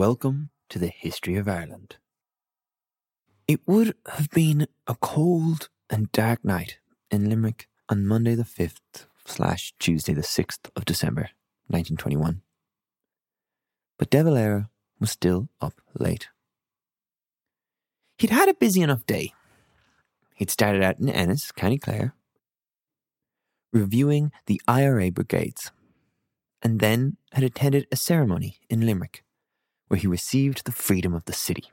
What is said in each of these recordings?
Welcome to the history of Ireland. It would have been a cold and dark night in Limerick on Monday the 5th slash Tuesday the 6th of December 1921. But De Valera was still up late. He'd had a busy enough day. He'd started out in Ennis, County Clare, reviewing the IRA brigades, and then had attended a ceremony in Limerick where he received the freedom of the city.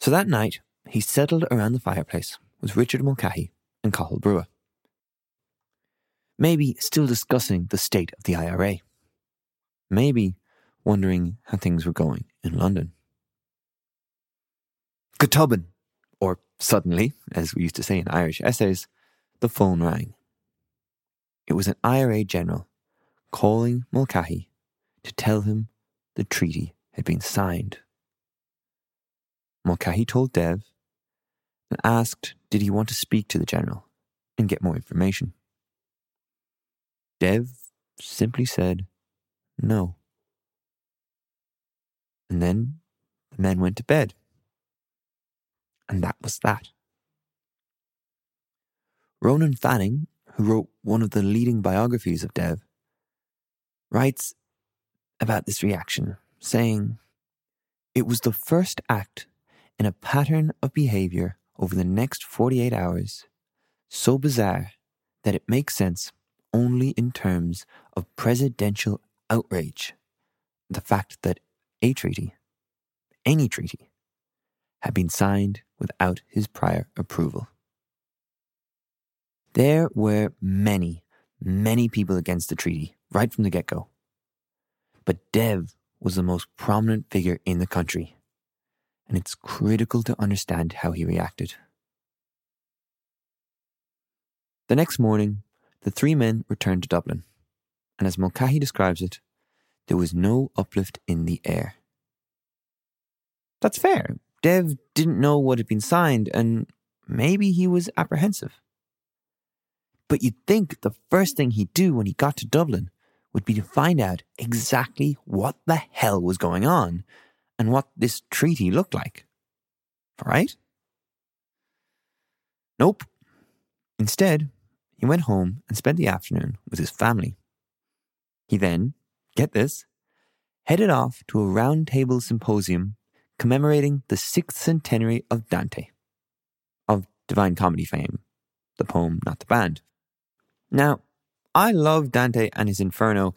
So that night, he settled around the fireplace with Richard Mulcahy and Cathal Brugha, Maybe still discussing the state of the IRA. Maybe wondering how things were going in London. Go tobann, or suddenly, as we used to say in Irish essays, the phone rang. It was an IRA general calling Mulcahy to tell him the treaty had been signed. Mulcahy told Dev and asked did he want to speak to the general and get more information. Dev simply said no. And then the men went to bed. And that was that. Ronan Fanning, who wrote one of the leading biographies of Dev, writes about this reaction, saying, It was the first act in a pattern of behavior over the next 48 hours, so bizarre that it makes sense only in terms of presidential outrage. The fact that a treaty, any treaty, had been signed without his prior approval. There were many, many people against the treaty right from the get go. But Dev was the most prominent figure in the country, and it's critical to understand how he reacted. The next morning, the three men returned to Dublin, and as Mulcahy describes it, there was no uplift in the air. That's fair. Dev didn't know what had been signed, and maybe he was apprehensive. But you'd think the first thing he'd do when he got to Dublin would be to find out exactly what the hell was going on and what this treaty looked like. Right? Nope. Instead, he went home and spent the afternoon with his family. He then, get this, headed off to a round table symposium commemorating the sixth centenary of Dante, of Divine Comedy fame, the poem, not the band. Now, I love Dante and his Inferno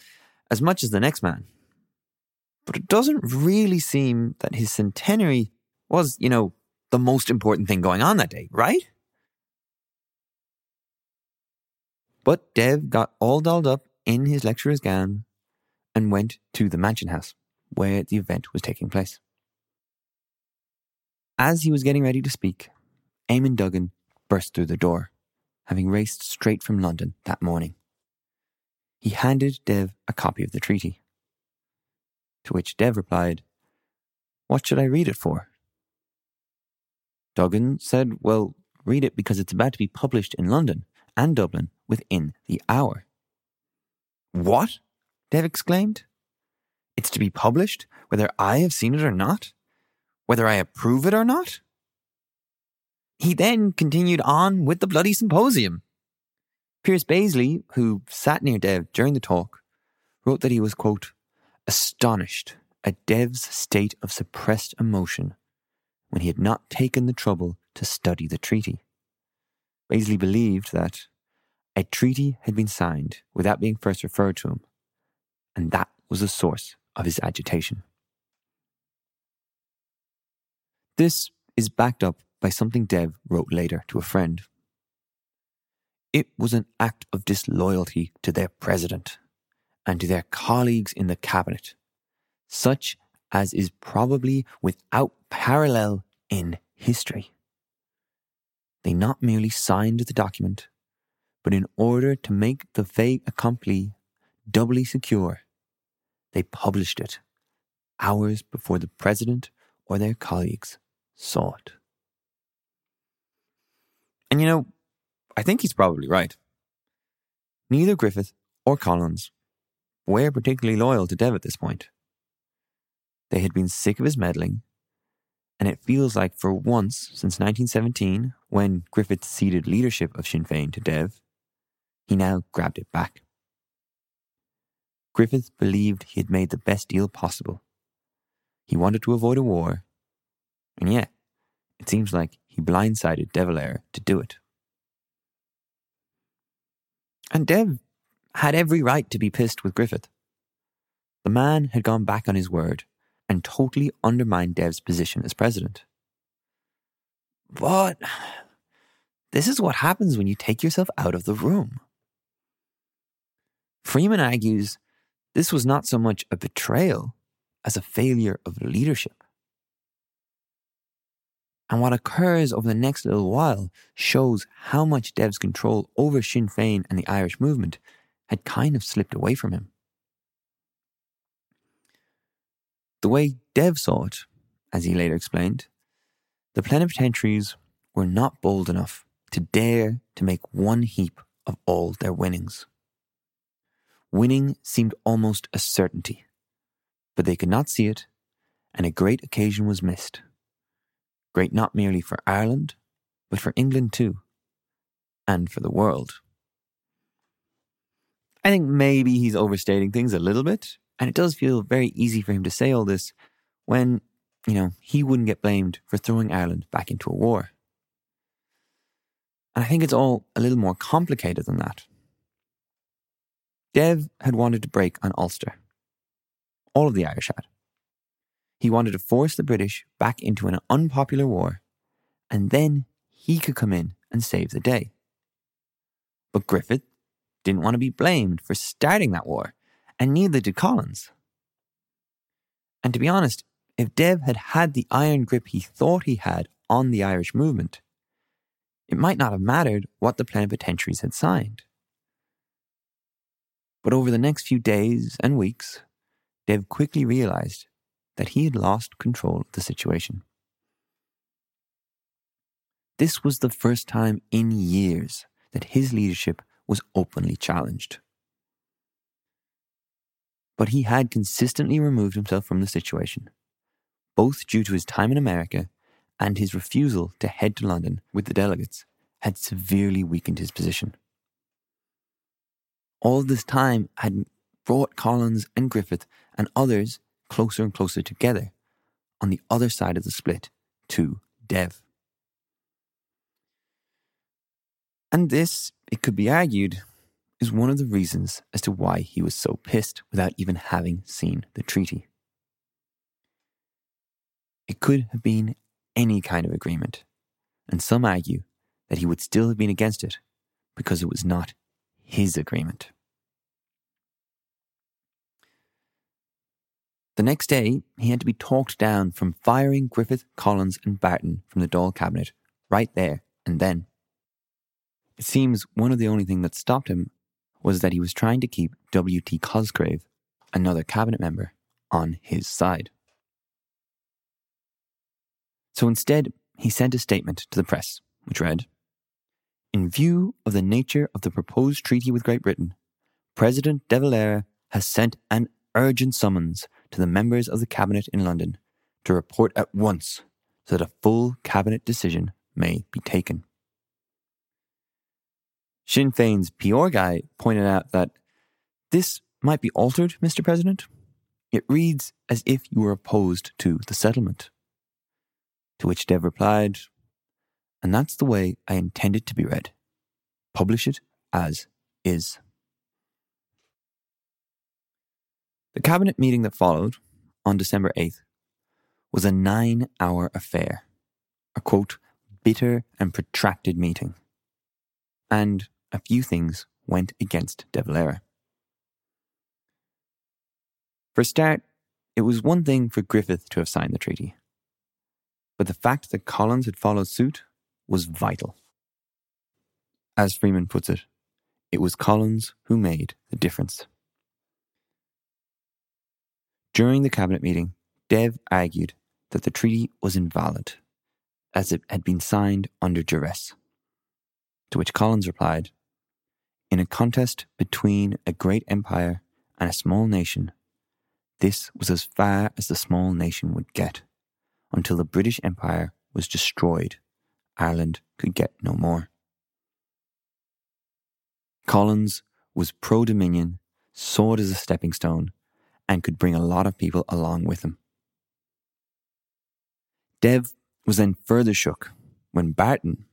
as much as the next man. But it doesn't really seem that his centenary was, you know, the most important thing going on that day, right? But Dev got all dolled up in his lecturer's gown and went to the mansion house where the event was taking place. As he was getting ready to speak, Eamon Duggan burst through the door, having raced straight from London that morning. He handed Dev a copy of the treaty. To which Dev replied, What should I read it for? Duggan said, Well, read it because it's about to be published in London and Dublin within the hour. What? Dev exclaimed. It's to be published whether I have seen it or not? Whether I approve it or not? He then continued on with the bloody symposium. Piaras Béaslaí, who sat near Dev during the talk, wrote that he was, quote, astonished at Dev's state of suppressed emotion when he had not taken the trouble to study the treaty. Baisley believed that a treaty had been signed without being first referred to him, and that was the source of his agitation. This is backed up by something Dev wrote later to a friend. It was an act of disloyalty to their president and to their colleagues in the cabinet, such as is probably without parallel in history. They not merely signed the document, but in order to make the fait accompli doubly secure, they published it hours before the president or their colleagues saw it. And you know, I think he's probably right. Neither Griffith or Collins were particularly loyal to Dev at this point. They had been sick of his meddling, and it feels like for once since 1917, when Griffith ceded leadership of Sinn Féin to Dev, he now grabbed it back. Griffith believed he had made the best deal possible. He wanted to avoid a war, and yet, it seems like he blindsided De Valera to do it. And Dev had every right to be pissed with Griffith. The man had gone back on his word and totally undermined Dev's position as president. But this is what happens when you take yourself out of the room. Freeman argues this was not so much a betrayal as a failure of leadership. And what occurs over the next little while shows how much Dev's control over Sinn Féin and the Irish movement had kind of slipped away from him. The way Dev saw it, as he later explained, the plenipotentiaries were not bold enough to dare to make one heap of all their winnings. Winning seemed almost a certainty, but they could not see it, and a great occasion was missed. Great not merely for Ireland, but for England too, and for the world. I think maybe he's overstating things a little bit, and it does feel very easy for him to say all this when, you know, he wouldn't get blamed for throwing Ireland back into a war. And I think it's all a little more complicated than that. Dev had wanted to break on Ulster. All of the Irish had. He wanted to force the British back into an unpopular war, and then he could come in and save the day. But Griffith didn't want to be blamed for starting that war, and neither did Collins. And to be honest, if Dev had had the iron grip he thought he had on the Irish movement, it might not have mattered what the plenipotentiaries had signed. But over the next few days and weeks, Dev quickly realized that he had lost control of the situation. This was the first time in years that his leadership was openly challenged. But he had consistently removed himself from the situation, both due to his time in America and his refusal to head to London with the delegates had severely weakened his position. All this time had brought Collins and Griffith and others closer and closer together on the other side of the split to Dev. And this, it could be argued, is one of the reasons as to why he was so pissed without even having seen the treaty. It could have been any kind of agreement, and some argue that he would still have been against it because it was not his agreement. The next day, he had to be talked down from firing Griffith, Collins, and Barton from the Dáil cabinet right there and then. It seems one of the only things that stopped him was that he was trying to keep W.T. Cosgrave, another cabinet member, on his side. So instead, he sent a statement to the press, which read In view of the nature of the proposed treaty with Great Britain, President De Valera has sent an urgent summons to the members of the Cabinet in London to report at once so that a full Cabinet decision may be taken. Sinn Féin's PR guy pointed out that this might be altered, Mr. President. It reads as if you were opposed to the settlement. To which Dev replied, and that's the way I intend it to be read. Publish it as is. The cabinet meeting that followed on December 8th was a nine hour affair, a quote, bitter and protracted meeting. And a few things went against De Valera. For a start, it was one thing for Griffith to have signed the treaty. But the fact that Collins had followed suit was vital. As Freeman puts it, it was Collins who made the difference. During the cabinet meeting, Dev argued that the treaty was invalid, as it had been signed under duress. To which Collins replied, In a contest between a great empire and a small nation, this was as far as the small nation would get, until the British Empire was destroyed. Ireland could get no more. Collins was pro Dominion, saw it as a stepping stone, and could bring a lot of people along with him. Dev was then further shook when Barton,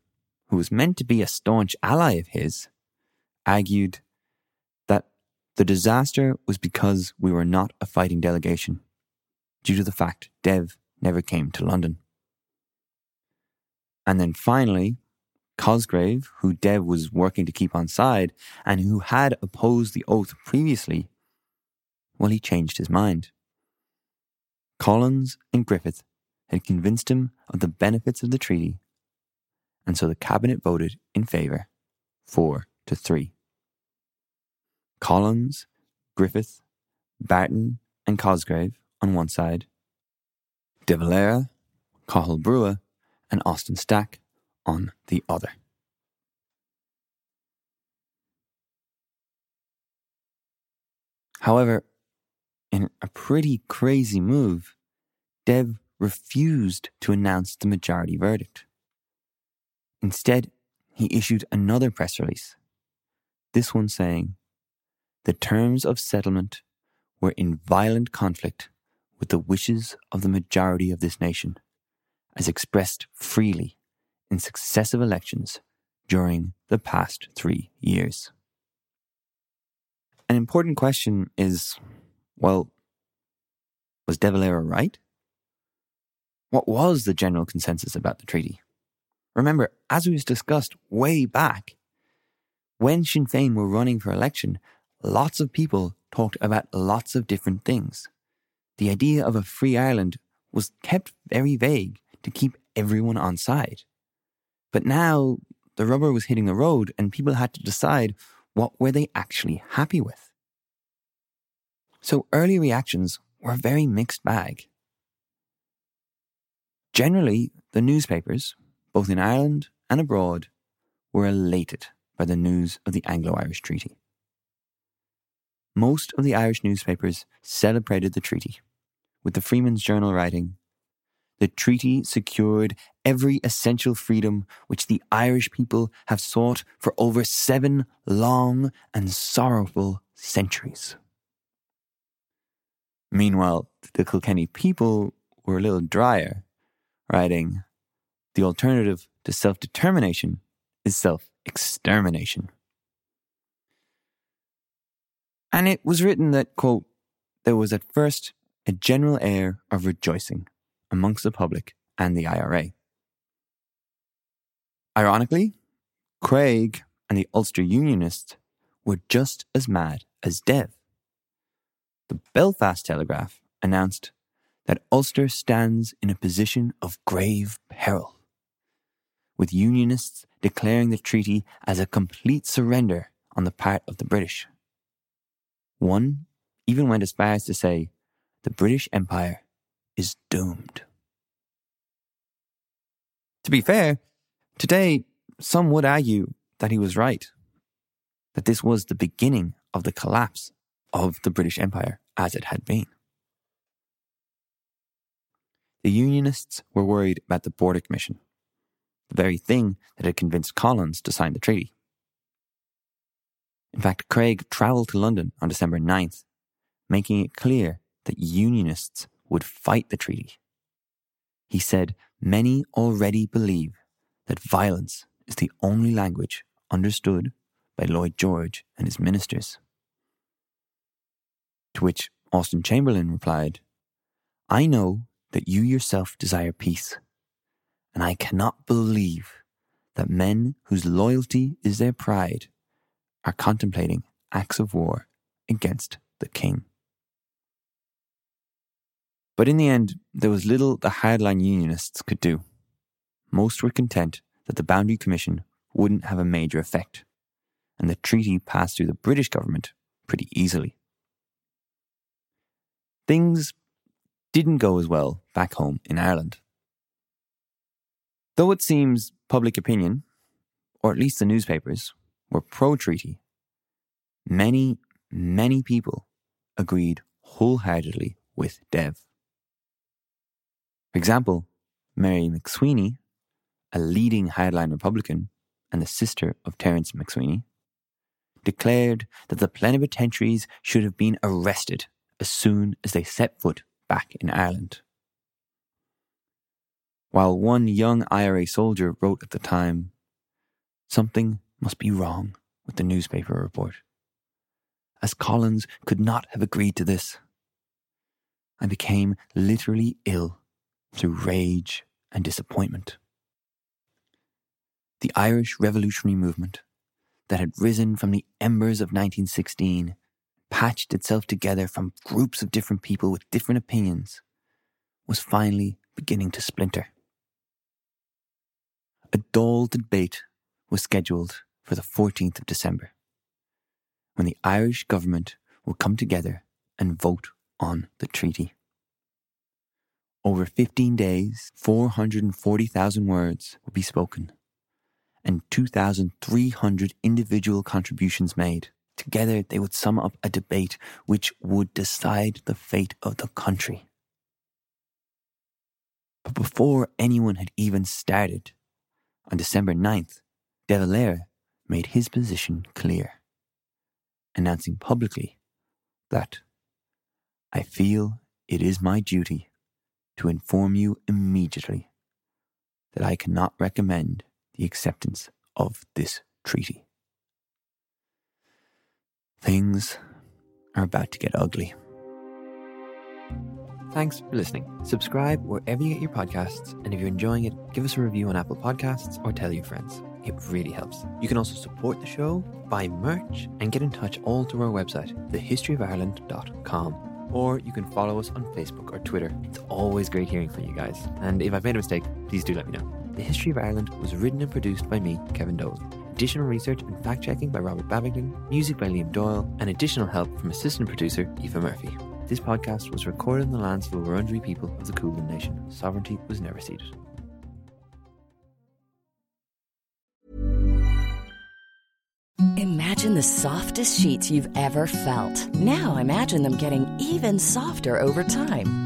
who was meant to be a staunch ally of his, argued that the disaster was because we were not a fighting delegation, due to the fact Dev never came to London. And then finally, Cosgrave, who Dev was working to keep on side and who had opposed the oath previously, well, he changed his mind. Collins and Griffith had convinced him of the benefits of the treaty, and so the cabinet voted in favour, four to three. Collins, Griffith, Barton, and Cosgrave on one side, De Valera, Cathal Brugha, and Austin Stack on the other. However, in a pretty crazy move, Dev refused to announce the majority verdict. Instead, he issued another press release, this one saying, The terms of settlement were in violent conflict with the wishes of the majority of this nation, as expressed freely in successive elections during the past three years. An important question is well, was De Valera right? What was the general consensus about the treaty? Remember, as was discussed way back, when Sinn Féin were running for election, lots of people talked about lots of different things. The idea of a free Ireland was kept very vague to keep everyone on side. But now the rubber was hitting the road and people had to decide what were they actually happy with. So early reactions were a very mixed bag. Generally, the newspapers, both in Ireland and abroad, were elated by the news of the Anglo Irish Treaty. Most of the Irish newspapers celebrated the treaty, with the Freeman's Journal writing, The treaty secured every essential freedom which the Irish people have sought for over seven long and sorrowful centuries. Meanwhile, the Kilkenny people were a little drier, writing, The alternative to self determination is self extermination. And it was written that, quote, there was at first a general air of rejoicing amongst the public and the IRA. Ironically, Craig and the Ulster Unionists were just as mad as Dev. The Belfast Telegraph announced that Ulster stands in a position of grave peril, with Unionists declaring the treaty as a complete surrender on the part of the British. One even went as far as to say the British Empire is doomed. To be fair, today some would argue that he was right, that this was the beginning of the collapse of the British Empire as it had been. The Unionists were worried about the Border Commission, the very thing that had convinced Collins to sign the treaty. In fact, Craig travelled to London on December 9th, making it clear that Unionists would fight the treaty. He said many already believe that violence is the only language understood by Lloyd George and his ministers. To which Austen Chamberlain replied, I know that you yourself desire peace, and I cannot believe that men whose loyalty is their pride are contemplating acts of war against the king. But in the end, there was little the hardline Unionists could do. Most were content that the Boundary Commission wouldn't have a major effect, and the treaty passed through the British government pretty easily. Things didn't go as well back home in Ireland. Though it seems public opinion, or at least the newspapers, were pro treaty, many, many people agreed wholeheartedly with Dev. For example, Mary MacSwiney, a leading hardline Republican and the sister of Terence MacSwiney, declared that the plenipotentiaries should have been arrested as soon as they set foot back in Ireland. While one young IRA soldier wrote at the time, Something must be wrong with the newspaper report, as Collins could not have agreed to this. I became literally ill through rage and disappointment. The Irish revolutionary movement that had risen from the embers of 1916 patched itself together from groups of different people with different opinions, was finally beginning to splinter. A Dáil debate was scheduled for the 14th of December, when the Irish government would come together and vote on the treaty. Over 15 days, 440,000 words would be spoken, and 2,300 individual contributions made. Together, they would sum up a debate which would decide the fate of the country. But before anyone had even started, on December 9th, De Valera made his position clear, announcing publicly that I feel it is my duty to inform you immediately that I cannot recommend the acceptance of this treaty. Things are about to get ugly. Thanks for listening. Subscribe wherever you get your podcasts, and if you're enjoying it, give us a review on Apple Podcasts or tell your friends. It really helps. You can also support the show, buy merch, and get in touch all through our website, thehistoryofireland.com. Or you can follow us on Facebook or Twitter. It's always great hearing from you guys. And if I've made a mistake, please do let me know. The History of Ireland was written and produced by me, Kevin Dolan. Additional research and fact checking by Robert Babington, music by Liam Doyle, and additional help from assistant producer Eva Murphy. This podcast was recorded on the lands of the Wurundjeri people of the Kulin Nation. Sovereignty was never ceded. Imagine the softest sheets you've ever felt. Now imagine them getting even softer over time.